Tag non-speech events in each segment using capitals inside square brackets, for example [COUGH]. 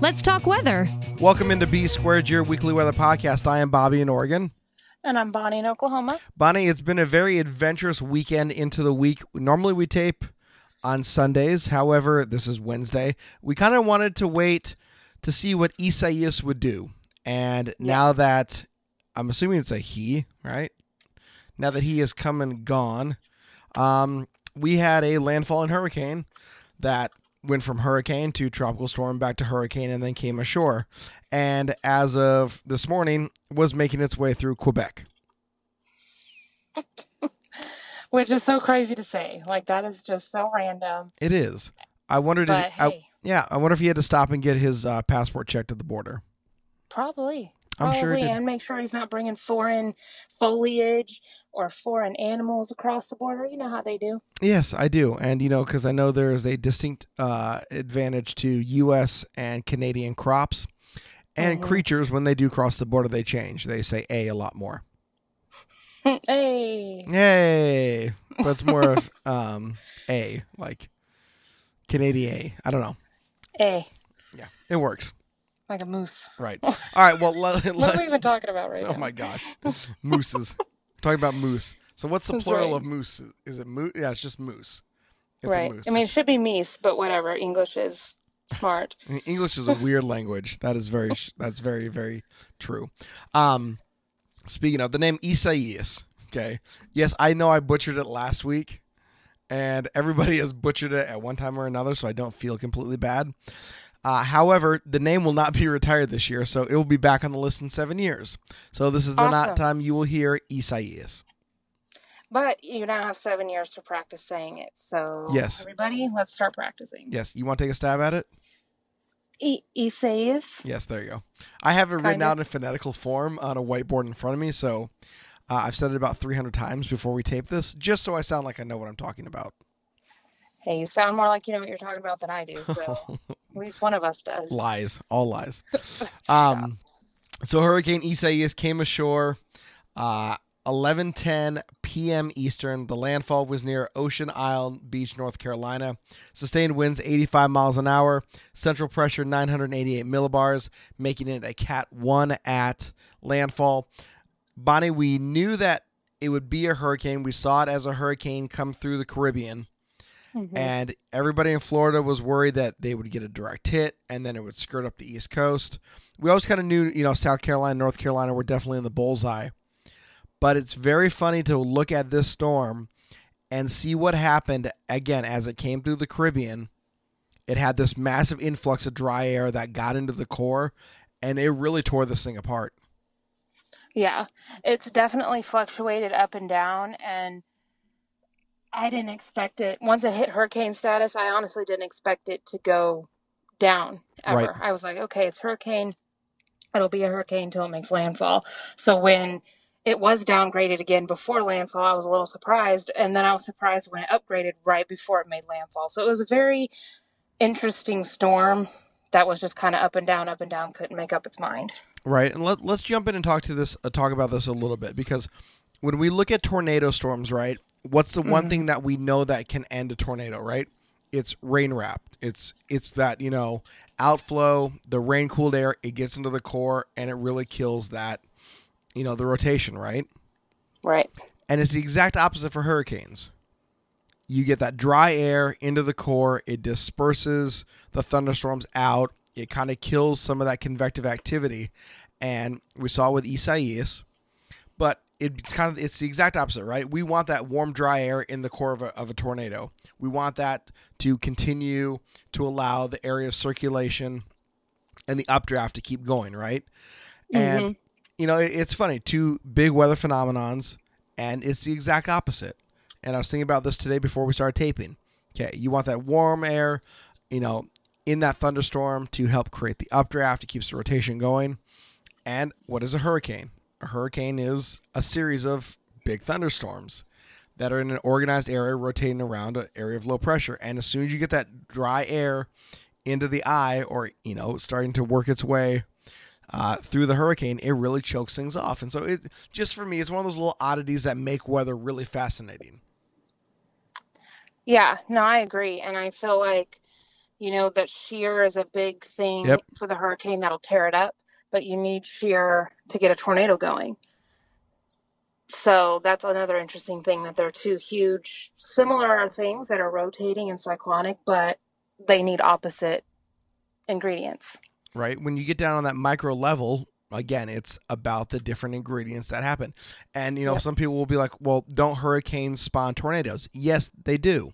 Let's talk weather. Welcome into B Squared, your weekly weather podcast. I am Bobby in Oregon. And I'm Bonnie in Oklahoma. Bonnie, it's been a very adventurous weekend into the week. Normally we tape on Sundays. However, this is Wednesday. We kind of wanted to wait to see what Isaias would do. And now that I'm assuming it's a he, right? Now that he has come and gone, um, we had a landfall and hurricane that went from hurricane to tropical storm back to hurricane and then came ashore. And as of this morning, was making its way through Quebec. [LAUGHS] Which is so crazy to say. Like that is just so random. It is. I wondered. But if, I, yeah, I wonder if he had to stop and get his uh, passport checked at the border. probably. I'm Probably, sure he and make sure he's not bringing foreign foliage or foreign animals across the border. You know how they do. Yes, I do, and you know because I know there is a distinct uh, advantage to U.S. and Canadian crops and Mhm. creatures when they do cross the border. They change. They say "a" a lot more. [LAUGHS] hey! But it's more of [LAUGHS] um, "a" like Canadian. I don't know. A. Yeah, it works. Like a moose. Right. [LAUGHS] All right. Well, let, [LAUGHS] What are we even talking about right oh now? Oh my gosh, [LAUGHS] mooses. talking about moose. So what's the That's plural right. of moose? Is it moose? Yeah, it's just moose. It's right. a moose. I mean, it should be meese, but whatever. English is smart. I mean, English is a weird language. That is very that's very very true. Um speaking of the name Isaias, okay. Yes, I know I butchered it last week and everybody has butchered it at one time or another, so I don't feel completely bad. Uh, however, the name will not be [LAUGHS] retired this year, so it will be back on the list in seven years. So this is the not time you will hear Isaias. But you now have seven years to practice saying it. So Yes. everybody, let's start practicing. Yes, you want to take a stab at it? E- Isaias. Yes, there you go. I have it written Kinda. out in phonetical form on a whiteboard in front of me, so uh, I've said it about 300 times before we tape this, just so I sound like I know what I'm talking about. Hey, you sound more like you know what you're talking about than I do. So [LAUGHS] at least one of us does. lies, all lies. [LAUGHS] Um, so Hurricane Isaias came ashore, uh, 11:10 p.m. Eastern. The landfall was near Ocean Isle Beach, North Carolina. Sustained winds 85 miles an hour. Central pressure 988 millibars, making it a Cat 1 at landfall. Bonnie, we knew that it would be a hurricane. We saw it as a hurricane come through the Caribbean. Mhm. And everybody in Florida was worried that they would get a direct hit and then it would skirt up the East Coast. We always kind of knew, you know, South Carolina, North Carolina were definitely in the bullseye. But it's very funny to look at this storm and see what happened again as it came through the Caribbean. It had this massive influx of dry air that got into the core and it really tore this thing apart. Yeah, it's definitely fluctuated up and down, and I didn't expect it. Once it hit hurricane status, I honestly didn't expect it to go down ever. Right. I was like, okay, it's hurricane. It'll be a hurricane until it makes landfall. So when it was downgraded again before landfall, I was a little surprised, and then I was surprised when it upgraded right before it made landfall. So it was a very interesting storm that was just kind of up and down, up and down, couldn't make up its mind. Right, and let, let's jump in and talk to this, uh, talk about this a little bit because when we look at tornado storms, right? What's the one Mhm. thing that we know that can end a tornado, right? It's rain wrapped. It's it's that you know outflow, the rain cooled air, it gets into the core and it really kills that, you know, the rotation, right? Right. And it's the exact opposite for hurricanes. You get that dry air into the core, it disperses the thunderstorms out, it kind of kills some of that convective activity. And we saw with Isaias, but it's kind of it's the exact opposite, right? We want that warm, dry air in the core of a, of a tornado. We want that to continue to allow the area of circulation and the updraft to keep going, right? And mm-hmm. you know, it, it's funny, two big weather phenomenons, and it's the exact opposite. And I was thinking about this today before we started taping. Okay, you want that warm air, you know, in that thunderstorm to help create the updraft. It keeps the rotation going. And what is a hurricane? A hurricane is a series of big thunderstorms that are in an organized area rotating around an area of low pressure. And as soon as you get that dry air into the eye or, you know, starting to work its way uh, through the hurricane, it really chokes things off. And so it just for me, it's one of those little oddities that make weather really fascinating. Yeah, no, I agree. And I feel like, you know, that shear is a big thing Yep. for the hurricane that'll tear it up, but you need shear to get a tornado going. So that's another interesting thing that they're two huge, similar things that are rotating and cyclonic, but they need opposite ingredients. right? When you get down on that micro level, again, it's about the different ingredients that happen. And, you know, Yep. some people will be like, well, don't hurricanes spawn tornadoes? Yes, they do.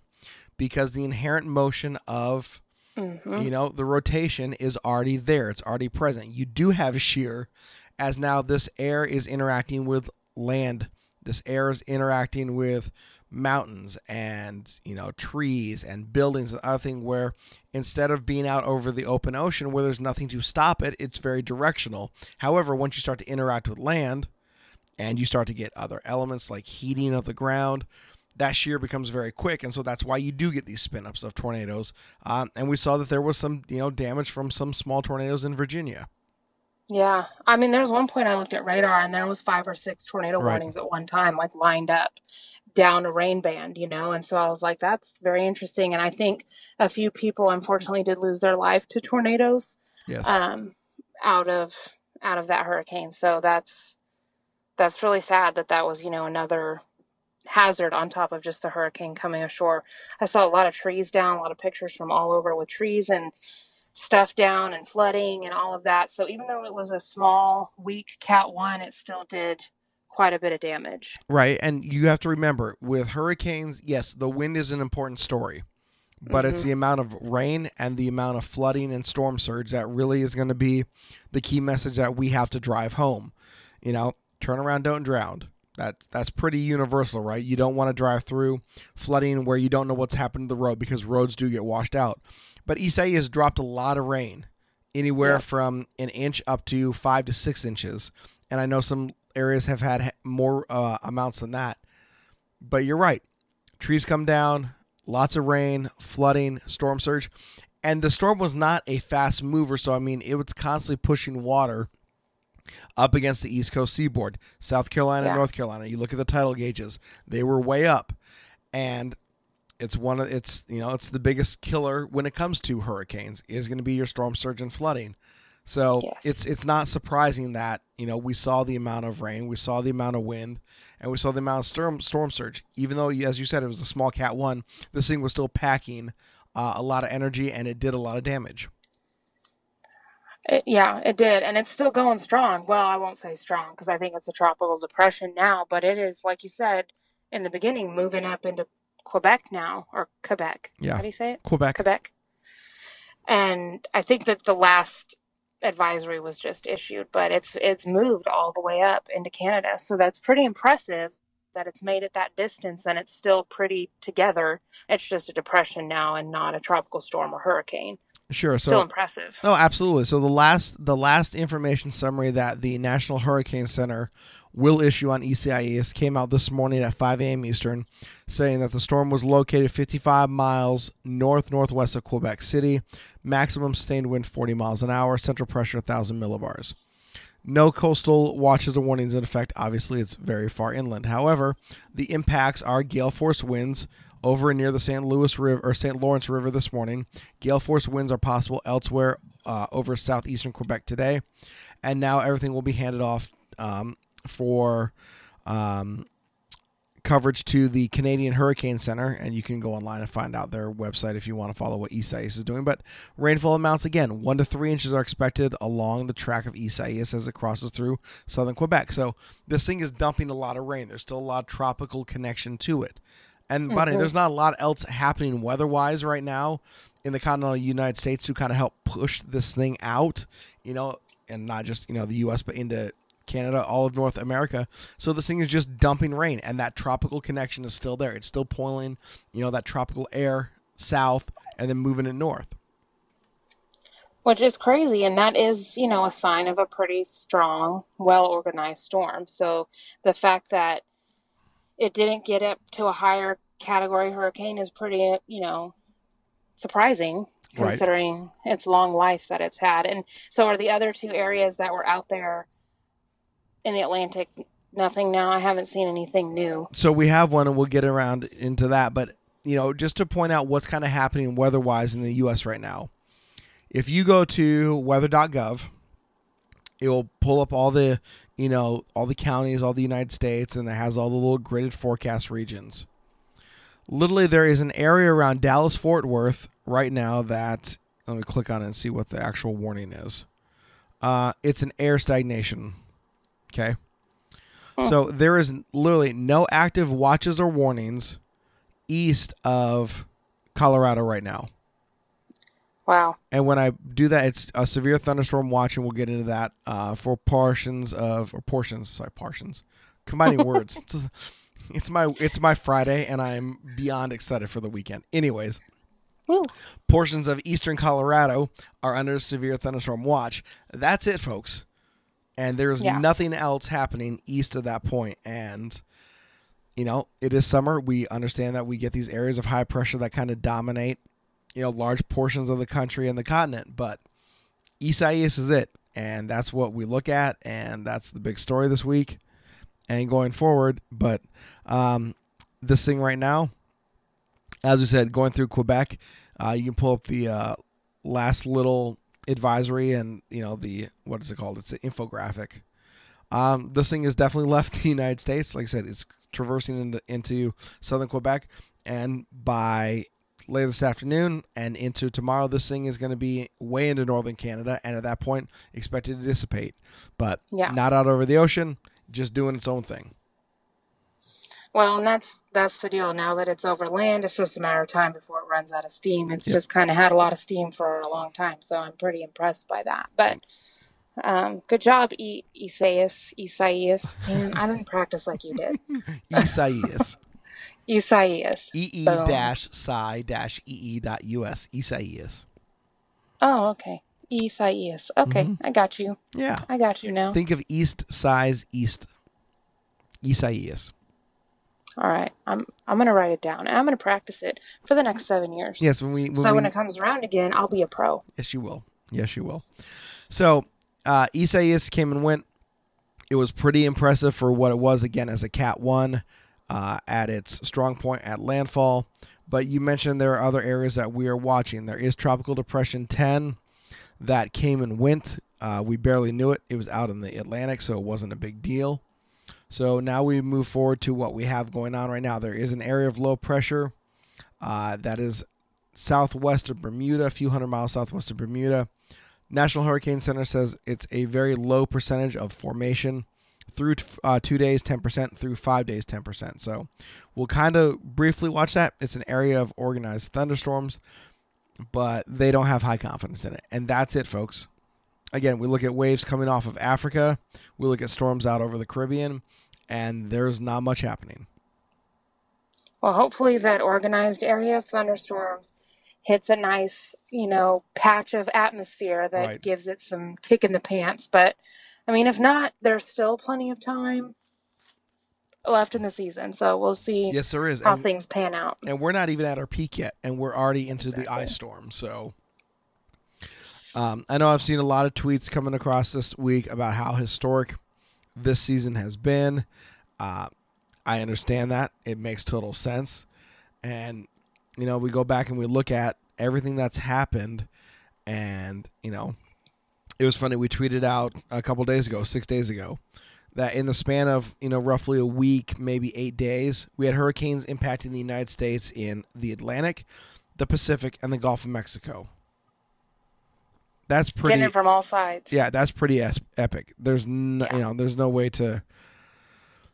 Because the inherent motion of, hmm you know, the rotation is already there, it's already present. You do have shear as now this air is interacting with land, this air is interacting with mountains and you know trees and buildings and other thing where instead of being out over the open ocean where there's nothing to stop it it's very directional. However once you start to interact with land and you start to get other elements like heating of the ground that shear becomes very quick and so that's why you do get these spin ups of tornadoes um, and we saw that there was some you know damage from some small tornadoes in virginia Yeah. I mean, there's one point I looked at radar and there was five or six tornado Right. warnings at one time, like lined up down a rain band, you know? And so I was like, that's very interesting. And I think a few people unfortunately did lose their life to tornadoes yes um, out of out of that hurricane. So that's that's really sad that that was, you know, another hazard on top of just the hurricane coming ashore. I saw a lot of trees down, a lot of pictures from all over with trees and stuff down and flooding and all of that. So even though it was a small, weak Cat 1, it still did quite a bit of damage. Right. And you have to remember with hurricanes, yes, the wind is an important story, but it's Mhm. the amount of rain and the amount of flooding and storm surge that really is going to be the key message that we have to drive home. You know, turn around, don't drown. That, that's pretty universal, right? You don't want to drive through flooding where you don't know what's happened to the road because roads do get washed out. But Isaias dropped a lot of rain, anywhere Yeah. from an inch up to five to six inches. And I know some areas have had more uh, amounts than that. But you're right. Trees come down, lots of rain, flooding, storm surge. And the storm was not a fast mover. So, I mean, it was constantly pushing water up against the East Coast seaboard. South Carolina, Yeah. North Carolina. You look at the tidal gauges, they were way up. And it's one of it's you know it's the biggest killer when it comes to hurricanes is going to be your storm surge and flooding so Yes. it's it's not surprising that you know we saw the amount of rain we saw the amount of wind and we saw the amount of storm storm surge even though as you said it was a small cat 1 this thing was still packing uh, a lot of energy and it did a lot of damage It, yeah, it did. And it's still going strong. Well, I won't say strong because I think it's a tropical depression now, but it is, like you said in the beginning, moving up into Quebec now, or Quebec. Yeah. How do you say it? quebec Quebec. And I think that the last advisory was just issued, but it's it's moved all the way up into Canada. So that's pretty impressive that it's made it that distance and it's still pretty together. It's just a depression now and not a tropical storm or hurricane. Sure so Still impressive. Oh, absolutely. So the last the last information summary that the National Hurricane Center will issue on Isaias came out this morning at 5 a.m. Eastern, saying that the storm was located 55 miles north northwest of Quebec City, maximum sustained wind 40 miles an hour, central pressure 1,000 millibars. No coastal watches or warnings in effect. Obviously, it's very far inland. However, the impacts are gale force winds over and near the St. Louis River or St. Lawrence River this morning. Gale force winds are possible elsewhere uh, over southeastern Quebec today, and now everything will be handed off um, for um, coverage to the Canadian Hurricane Center, and you can go online and find out their website if you want to follow what Isaias is doing. But rainfall amounts again, one to three inches are expected along the track of Isaias as it crosses through southern Quebec. So this thing is dumping a lot of rain. There's still a lot of tropical connection to it. And buddy, Mhm. there's not a lot else happening weather-wise right now in the continental United States to kind of help push this thing out, you know, and not just you know the U.S. but into Canada, all of North America. So this thing is just dumping rain, and that tropical connection is still there. It's still pulling, you know, that tropical air south and then moving it north. which is crazy. And that is, you know, a sign of a pretty strong, well organized storm. So the fact that it didn't get up to a higher category hurricane is pretty, you know, surprising Right. considering its long life that it's had. And so are the other two areas that were out there in the Atlantic nothing now? I haven't seen anything new. So we have one, and we'll get around into that. But you know, just to point out what's kind of happening weather-wise in the U.S. right now. If you go to weather.gov, it will pull up all the you know all the counties, all the United States, and it has all the little gridded forecast regions. Literally, there is an area around Dallas Fort Worth right now that let me click on it and see what the actual warning is. Uh, it's an air stagnation. Okay. So there is literally no active watches or warnings east of Colorado right now. Wow. And when I do that, it's a severe thunderstorm watch, and we'll get into that uh, for portions of or portions. Sorry, portions. Combining [LAUGHS] words. It's, it's my it's my Friday, and I'm beyond excited for the weekend. Anyways, Woo. portions of eastern Colorado are under severe thunderstorm watch. That's it, folks. And there's Yeah. nothing else happening east of that point. And you know, it is summer. We understand that we get these areas of high pressure that kind of dominate, you know, large portions of the country and the continent. But Isaias is it. And that's what we look at. And that's the big story this week and going forward. But um, this thing right now, as we said, going through Quebec, uh, you can pull up the uh, last little advisory and, you know, the, what is it called? It's an infographic. Um, this thing has definitely [LAUGHS] left the United States. Like I said, it's traversing into, into southern Quebec, and by later this afternoon and into tomorrow, this thing is going to be way into northern Canada, and at that point, expected to dissipate. But Yeah. not out over the ocean, just doing its own thing. Well, and that's that's the deal. Now that it's over land, it's just a matter of time before it runs out of steam. It's Yep. just kind of had a lot of steam for a long time, so I'm pretty impressed by that. But um, good job, e- Isaias. Isaias. I didn't practice like you did. [LAUGHS] Isaias. Isaias. E E Boom. dash psi dash EE dot US. Isaias. Oh, okay. Isaias. Okay, Mhm. I got you. Yeah. I got you now. Think of east size east. Isaias. All right, I'm I'm gonna write it down. and I'm gonna practice it for the next seven years. Yes, when we when So we, when it comes around again, I'll be a pro. Yes, you will. Yes, you will. So, uh, Isaias came and went. It was pretty impressive for what it was, again, as a Cat 1 uh, at its strong point at landfall. But you mentioned there are other areas that we are watching. There is Tropical Depression 10 that came and went. Uh, we barely knew it. It was out in the Atlantic, so it wasn't a big deal. So now we move forward to what we have going on right now. There is an area of low pressure uh, that is southwest of Bermuda, a few hundred miles southwest of Bermuda. National Hurricane Center says it's a very low percentage of formation through uh, two days, 10%, through five days, 10%. So we'll kind of briefly watch that. It's an area of organized thunderstorms, but they don't have high confidence in it. And that's it, folks. Again, we look at waves coming off of Africa, we look at storms out over the Caribbean, and there's not much happening. Well, hopefully that organized area of thunderstorms hits a nice, you know, patch of atmosphere that Right. gives it some kick in the pants. But I mean, if not, there's still plenty of time left in the season. So we'll see Yes, there is. how And- things pan out. and we're not even at our peak yet, and we're already into the ice storm. So, um, I know I've seen a lot of tweets coming across this week about how historic this season has been. Uh, I understand that it makes total sense, and you know we go back and we look at everything that's happened, and you know it was funny. We tweeted out a couple days ago, six days ago, that in the span of you know roughly a week, maybe eight days, we had hurricanes impacting the United States in the Atlantic, the Pacific, and the Gulf of Mexico. That's pretty. Getting from all sides. Yeah, that's pretty epic. There's no, you know, there's no way to,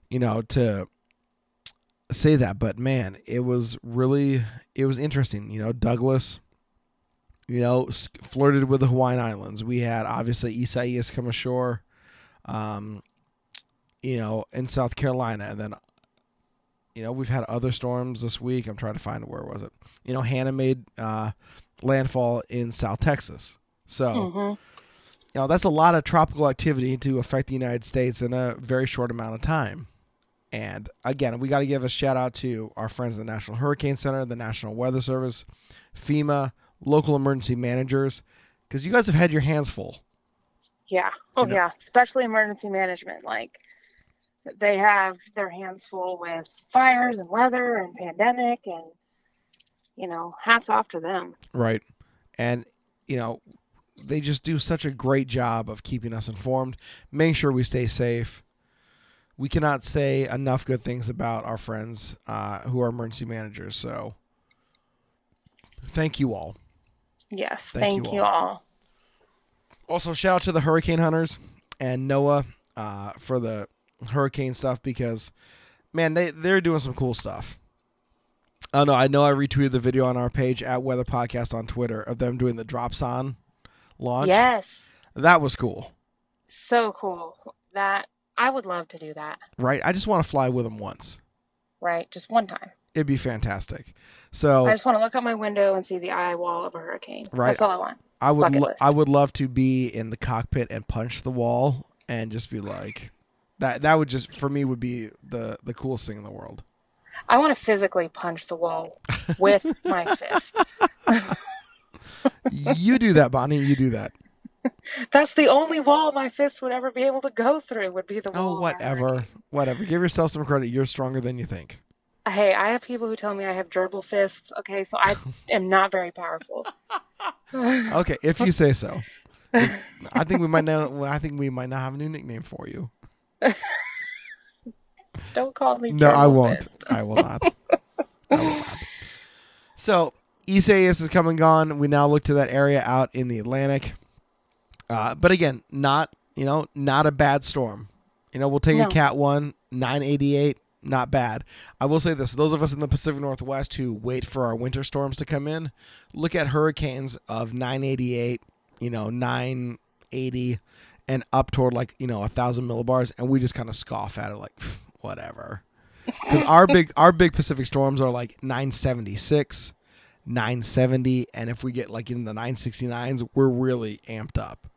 you know, to say that, but man, it was really, it was interesting. You know, Douglas, you know, flirted with the Hawaiian Islands. We had obviously Isaias come ashore, um, you know, in South Carolina, and then, you know, we've had other storms this week. I'm trying to find where was it. You know, Hanna made uh, landfall in South Texas. So, hmm you know, that's a lot of tropical activity to affect the United States in a very short amount of time. And again, we got to give a shout out to our friends at the National Hurricane Center, the National Weather Service, FEMA, local emergency managers, because you guys have had your hands full. Yeah. Oh, know- yeah. Especially emergency management. Like, they have their hands full with fires and weather and pandemic, and, you know, hats off to them. Right. And, you know, they just do such a great job of keeping us informed, making sure we stay safe. We cannot say enough good things about our friends uh, who are emergency managers. So thank you all. Yes. Thank Thank, you you all. Also, shout out to the hurricane hunters and NOAA uh, for the hurricane stuff because, man, they, they're doing some cool stuff. I don't know. I know I retweeted the video on our page at Weather Podcast on Twitter of them doing the drops on launch. Yes. That was cool. So cool. That I would love to do that. right? I just want to fly with them once. Right. Just one time. It'd be fantastic. So I just want to look out my window and see the eye wall of a hurricane. Right. That's all I want. I would lo- I would love to be in the cockpit and punch the wall and just be like that that would just for me would be the the coolest thing in the world. I want to physically punch the wall with my [LAUGHS] fist. you do that, Bonnie, you do that. [LAUGHS] That's the only wall my fist would ever be able to go through. Would be the oh, wall. Oh, of a whatever. Whatever. Give yourself some credit. You're stronger than you think. Hey, I have people who tell me I have gerbil fists. Okay, so I am not very powerful. [LAUGHS] Okay, if you say so. I think we might know I think we might not have a new nickname for you. [LAUGHS] Don't call me. No, I won't. I will not. I will not. So Isaias is come and gone. We now look to that area out in the Atlantic. Uh, but again, not you know, not a bad storm. You know, we'll take a cat one, nine eighty eight, not bad. I will say this: those of us in the Pacific Northwest who wait for our winter storms to come in, look at hurricanes of nine eighty eight, you know, nine eighty, and up toward like you know a thousand millibars, and we just kind of scoff at it like whatever. [LAUGHS] Because our big our big Pacific storms are like 976, 970, and if we get like in the 969s, we're really amped up.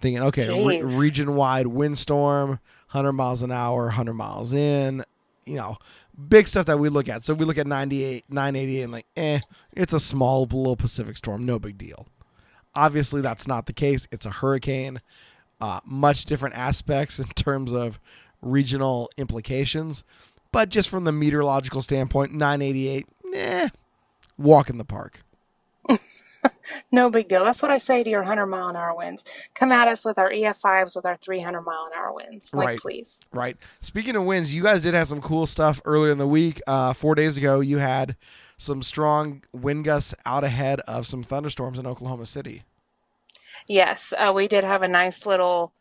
Thinking, okay, re- region wide windstorm, 100 miles an hour, 100 miles in, you know, big stuff that we look at. So we look at 98, 988, and like, eh, it's a small little Pacific storm, no big deal. Obviously, that's not the case. It's a hurricane, uh, much different aspects [LAUGHS] in terms of regional implications. But just from the meteorological standpoint, 988, eh, walk in the park. [LAUGHS] No big deal. That's what I say to your 100 mile an hour winds. Come at us with our EF5s with our 300 mile an hour winds. Like, Right. please. Right. Speaking of winds, you guys did have some cool stuff earlier in the week. Uh, four days ago, you had some strong wind gusts out ahead of some thunderstorms in Oklahoma City. Yes, uh, we did have a nice little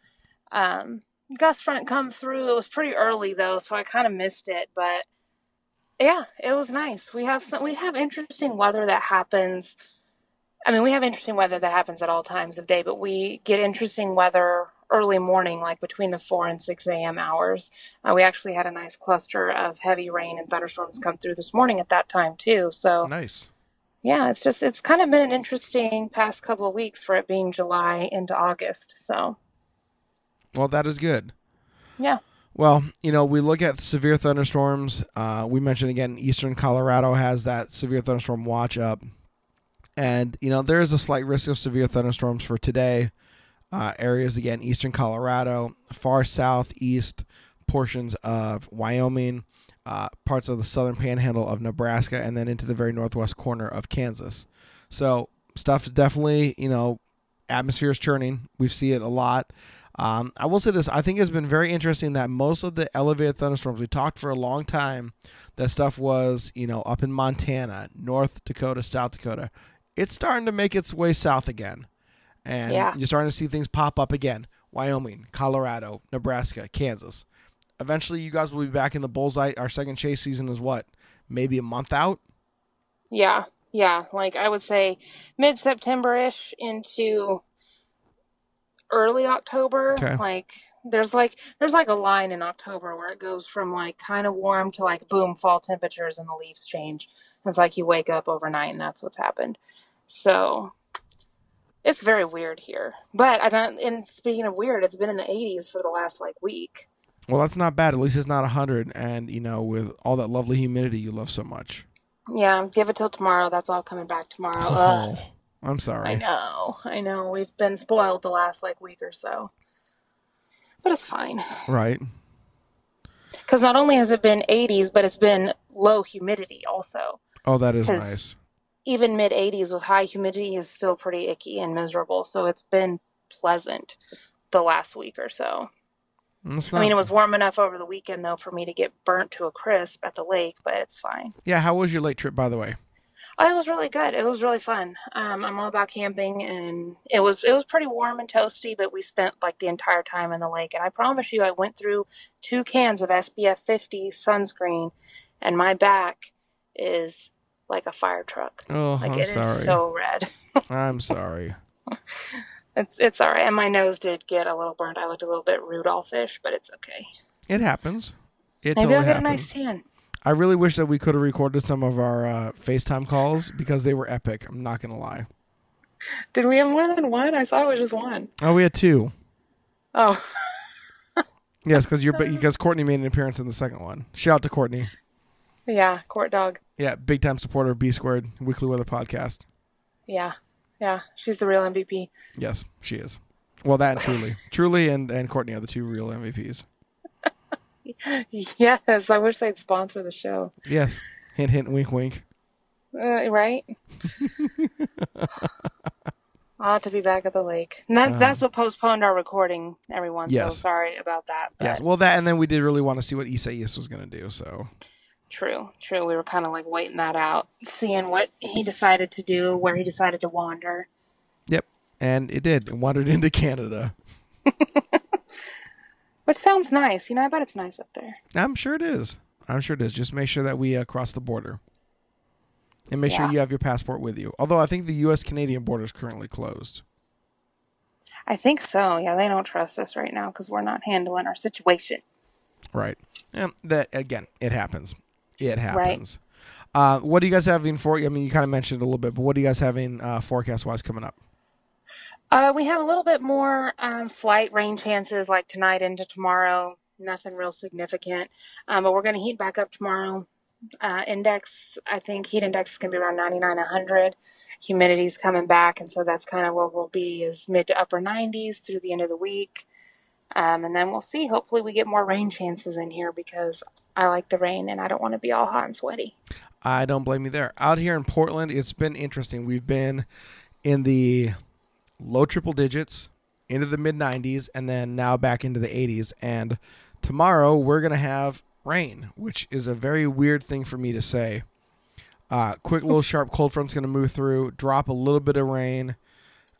um, gust front come through. It was pretty early though, so I kind of missed it. But yeah, it was nice. We have some. We have interesting weather that happens. I mean, we have interesting weather that happens at all times of day, but we get interesting weather early morning, like between the 4 and 6 a.m. hours. Uh, we actually had a nice cluster of heavy rain and thunderstorms come through this morning at that time, too. So, Nice. yeah, it's just, it's kind of been an interesting past couple of weeks for it being July into August. So, Well, that is good. yeah. Well, you know, we look at severe thunderstorms. Uh, we mentioned again, eastern Colorado has that severe thunderstorm watch up. And, you know, there is a slight risk of severe thunderstorms for today. Uh, areas, again, eastern Colorado, far southeast portions of Wyoming, uh, parts of the southern panhandle of Nebraska, and then into the very northwest corner of Kansas. So, stuff is definitely, you know, atmosphere is churning. We see it a lot. Um, I will say this: I think it's been very interesting that most of the elevated thunderstorms we talked for a long time, that stuff was you know up in Montana, North Dakota, South Dakota. It's starting to make its way south again, and Yeah. you're starting to see things pop up again. Wyoming, Colorado, Nebraska, Kansas. Eventually, you guys will be back in the bullseye. Our second chase season is what, maybe a month out. Yeah, yeah. Like I would say mid September ish into early October. Okay. Like there's like there's like a line in October where it goes from like kind of warm to like boom fall temperatures and the leaves change. It's like you wake up overnight and that's what's happened. So It's very weird here. But I don't and speaking of weird, it's been in the 80s for the last like week. Well, that's not bad. At least it's not 100 and, you know, with all that lovely humidity you love so much. Yeah, give it till tomorrow. That's all coming back tomorrow. Oh, I'm sorry. I know. I know. We've been spoiled the last like week or so. But it's fine. Right. Cuz not only has it been 80s, but it's been low humidity also. Oh, that is nice. Even mid 80s with high humidity is still pretty icky and miserable. So it's been pleasant the last week or so. It's I mean, it was warm enough over the weekend though for me to get burnt to a crisp at the lake, but it's fine. Yeah, how was your late trip, by the way? Oh, it was really good. It was really fun. Um, I'm all about camping, and it was it was pretty warm and toasty. But we spent like the entire time in the lake, and I promise you, I went through two cans of SPF 50 sunscreen, and my back is like a fire truck. Oh, Like I'm it is sorry. so red. [LAUGHS] I'm sorry. It's it's all right, and my nose did get a little burnt. I looked a little bit Rudolphish, but it's okay. It happens. It Maybe totally I'll get happens. a nice tan. I really wish that we could have recorded some of our uh, FaceTime calls because they were epic. I'm not gonna lie. Did we have more than one? I thought it was just one. Oh, we had two. Oh, [LAUGHS] Yes, because you're [LAUGHS] because Courtney made an appearance in the second one. Shout out to Courtney. yeah, court dog. Yeah, big time supporter of B Squared Weekly Weather Podcast. Yeah, yeah, she's the real MVP. Yes, she is. Well, that and truly, [LAUGHS] truly, and and Courtney are the two real MVPs. [LAUGHS] Yes, I wish they'd sponsor the show. Yes, hint, hint, wink, wink. Uh, right? [LAUGHS] I'll to be back at the lake. And that, Uh, that's what postponed our recording, everyone. Yes. So sorry about that. But Yes, well, that and then we did really want to see what Isaias was gonna do. So true, true. We were kind of like waiting that out, seeing what he decided to do, where he decided to wander. yep, and it did. It wandered [LAUGHS] into Canada. Which sounds nice. You know, I bet it's nice up there. I'm sure it is. I'm sure it is. Just make sure that we uh, cross the border. And make sure you have your passport with you. Although I think the U.S. Canadian border is currently closed. I think so. Yeah, they don't trust us right now because we're not handling our situation. Right. And that again, it happens. It happens. Uh, what do you guys having for? I mean, you kind of mentioned it a little bit, but what do you guys having uh, forecast wise coming up? Uh, we have a little bit more um, slight rain chances like tonight into tomorrow. Nothing real significant. Um, but we're going to heat back up tomorrow. Uh, index, I think heat index is going to be around 99, 100. Humidity's coming back. And so that's kind of what we'll be is mid to upper 90s through the end of the week. Um, and then we'll see. Hopefully we get more rain chances in here because I like the rain and I don't want to be all hot and sweaty. I don't blame you there. Out here in Portland, it's been interesting. We've been in the low triple digits, into the mid 90s, and then now back into the 80s. And tomorrow we're going to have rain, which is a very weird thing for me to say. Uh, quick little [LAUGHS] sharp cold front's going to move through, drop a little bit of rain,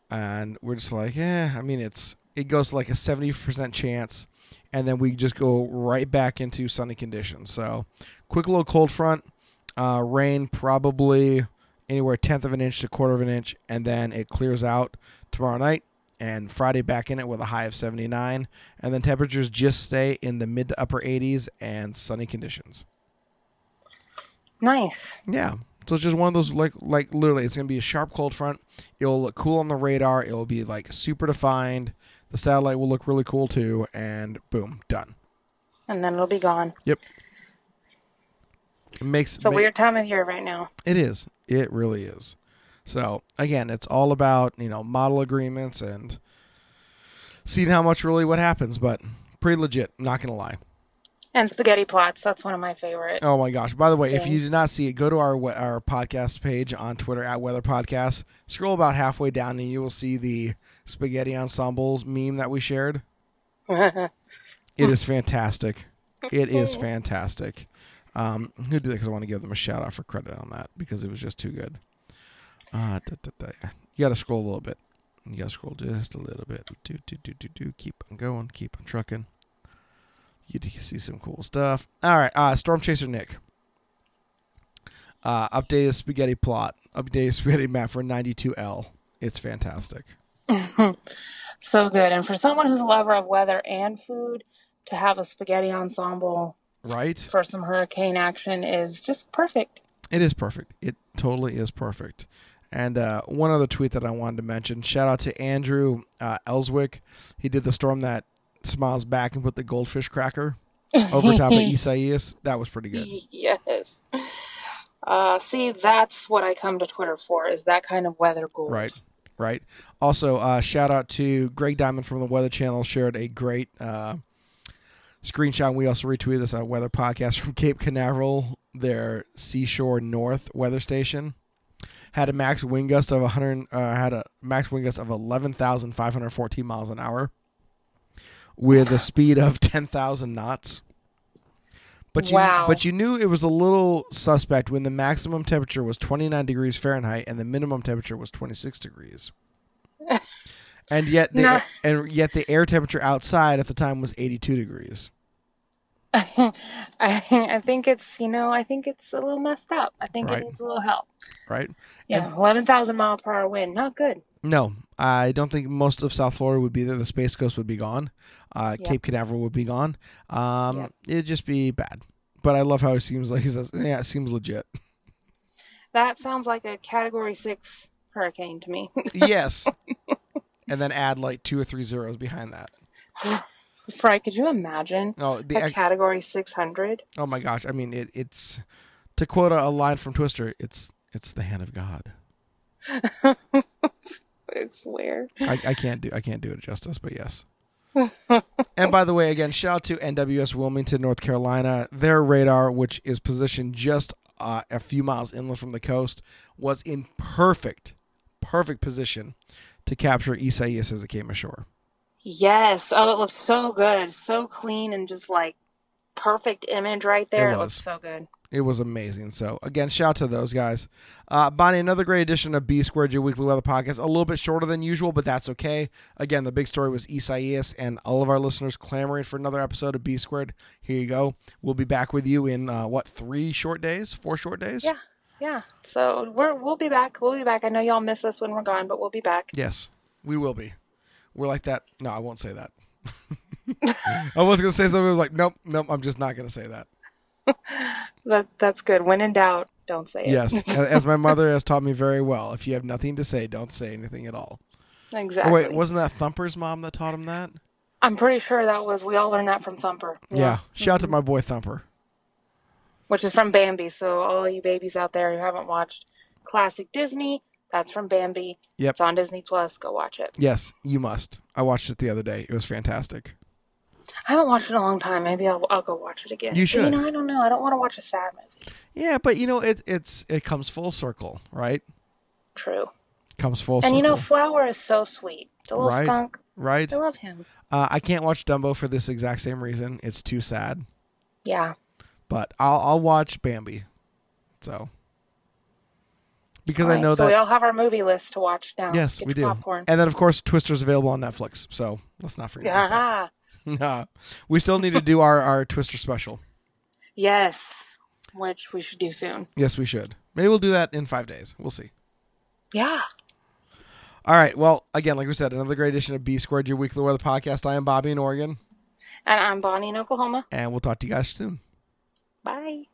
and we're just like, yeah. I mean, it's it goes to like a 70% chance, and then we just go right back into sunny conditions. So, quick little cold front, uh, rain probably anywhere tenth of an inch to quarter of an inch, and then it clears out tomorrow night. And Friday back in it with a high of 79, and then temperatures just stay in the mid to upper 80s and sunny conditions. Nice. Yeah. So it's just one of those like like literally it's gonna be a sharp cold front. It'll look cool on the radar. It'll be like super defined. The satellite will look really cool too, and boom, done. And then it'll be gone. Yep. It makes It's a ma- weird time of year right now. It is. It really is. So again, it's all about you know model agreements and seeing how much really what happens, but pretty legit. Not gonna lie. And spaghetti plots. That's one of my favorite. Oh my gosh! By the way, if you Things. did not see it, go to our our podcast page on Twitter at Weather Podcast. Scroll about halfway down, and you will see the spaghetti ensembles meme that we shared. [LAUGHS] It is fantastic. It is [LAUGHS] fantastic. Um, who did that? Because I want to give them a shout out for credit on that because it was just too good. Uh, da, da, da. You got to scroll a little bit. You got to scroll just a little bit. Do, do, do, do, do. Keep on going. Keep on trucking. You get to see some cool stuff. All right. Uh, Storm Chaser Nick. Uh, updated spaghetti plot. Updated spaghetti map for 92L. It's fantastic. [LAUGHS] so good. And for someone who's a lover of weather and food, to have a spaghetti ensemble Right? for some hurricane action is just perfect. It is perfect. It totally is perfect. And uh, one other tweet that I wanted to mention shout out to Andrew uh, Elswick. He did the storm that smiles back and put the goldfish cracker [LAUGHS] over top of Isaias. That was pretty good. Yes. Uh, see, that's what I come to Twitter for, is that kind of weather gold. Right. Right. Also, uh, shout out to Greg Diamond from the Weather Channel. Shared a great uh, screenshot. We also retweeted this on Weather Podcast from Cape Canaveral, their Seashore North weather station. Had a max wind gust of 100. Uh, had a max wind gust of 11,514 miles an hour, with a [LAUGHS] speed of 10,000 knots. But you, Wow. but you knew it was a little suspect when the maximum temperature was 29 degrees Fahrenheit and the minimum temperature was 26 degrees. [LAUGHS] and yet the Nah. and yet the air temperature outside at the time was 82 degrees. I, [LAUGHS] I think it's, you know, I think it's a little messed up. I think Right. it needs a little help. Right? Yeah, 11,000 mile per hour wind. Not good. No, I don't think most of South Florida would be there. The Space Coast would be gone. Uh, Yep. Cape Canaveral would be gone. Um, Yep. It'd just be bad. But I love how he seems like he says, [LAUGHS] "Yeah, it seems legit." That sounds like a category six hurricane to me. [LAUGHS] yes. And then add like two or three zeros behind that. Fry, could you imagine No, the a ex- category 600? oh my gosh! I mean, it, it's to quote a, a line from Twister. It's it's the hand of God. [LAUGHS] I swear. I, I can't do I can't do it justice, but yes. [LAUGHS] and by the way, again, shout out to NWS Wilmington, North Carolina. Their radar, which is positioned just uh, a few miles inland from the coast, was in perfect, perfect position to capture Isaias as it came ashore. Yes. Oh, it looks so good. So clean and just like perfect image right there. It, was. looks so good. It was amazing. So again, shout out to those guys. Uh, Bonnie, another great edition of B Squared, your weekly weather podcast. A little bit shorter than usual, but that's okay. Again, the big story was Isaias, and all of our listeners clamoring for another episode of B Squared. Here you go. We'll be back with you in uh, what three short days? Four short days? Yeah. Yeah. So we're we'll be back. We'll be back. I know y'all miss us when we're gone, but we'll be back. Yes, we will be. We're like that. No, I won't say that. [LAUGHS] I was gonna say something. I was like, nope, nope. I'm just not gonna say that. [LAUGHS] That that's good. When in doubt, don't say it. Yes, as my mother has taught me very well. If you have nothing to say, don't say anything at all. exactly. Oh, wait, wasn't that Thumper's mom that taught him that? I'm pretty sure that was we all learned that from Thumper. Yeah. Shout out to mm-hmm. my boy Thumper. Which is from Bambi. So all you babies out there who haven't watched classic Disney, that's from Bambi. Yep. It's on Disney Plus. Go watch it. Yes, you must. I watched it the other day. It was fantastic. I haven't watched it in a long time. Maybe I'll I'll go watch it again. You But, should. You know, I don't know. I don't want to watch a sad movie. Yeah, but you know, it it's it comes full circle, right? True. Comes full And circle. you know, Flower is so sweet. The little Right. skunk. right? I love him. Uh, I can't watch Dumbo for this exact same reason. It's too sad. Yeah. But I'll I'll watch Bambi. So because I know so that we all have our movie list to watch now. yes, Get we do. Popcorn. And then of course Twister's available on Netflix. So let's not forget. Yeah. [LAUGHS] Nah. we still need to do our our Twister special. [LAUGHS] Yes. Which we should do soon. Yes, we should. Maybe we'll do that in 5 days. We'll see. Yeah. All right. Well, again, like we said, another great edition of B Squared, your weekly weather podcast. I am Bobby in Oregon, And I'm Bonnie in Oklahoma. and we'll talk to you guys soon. Bye.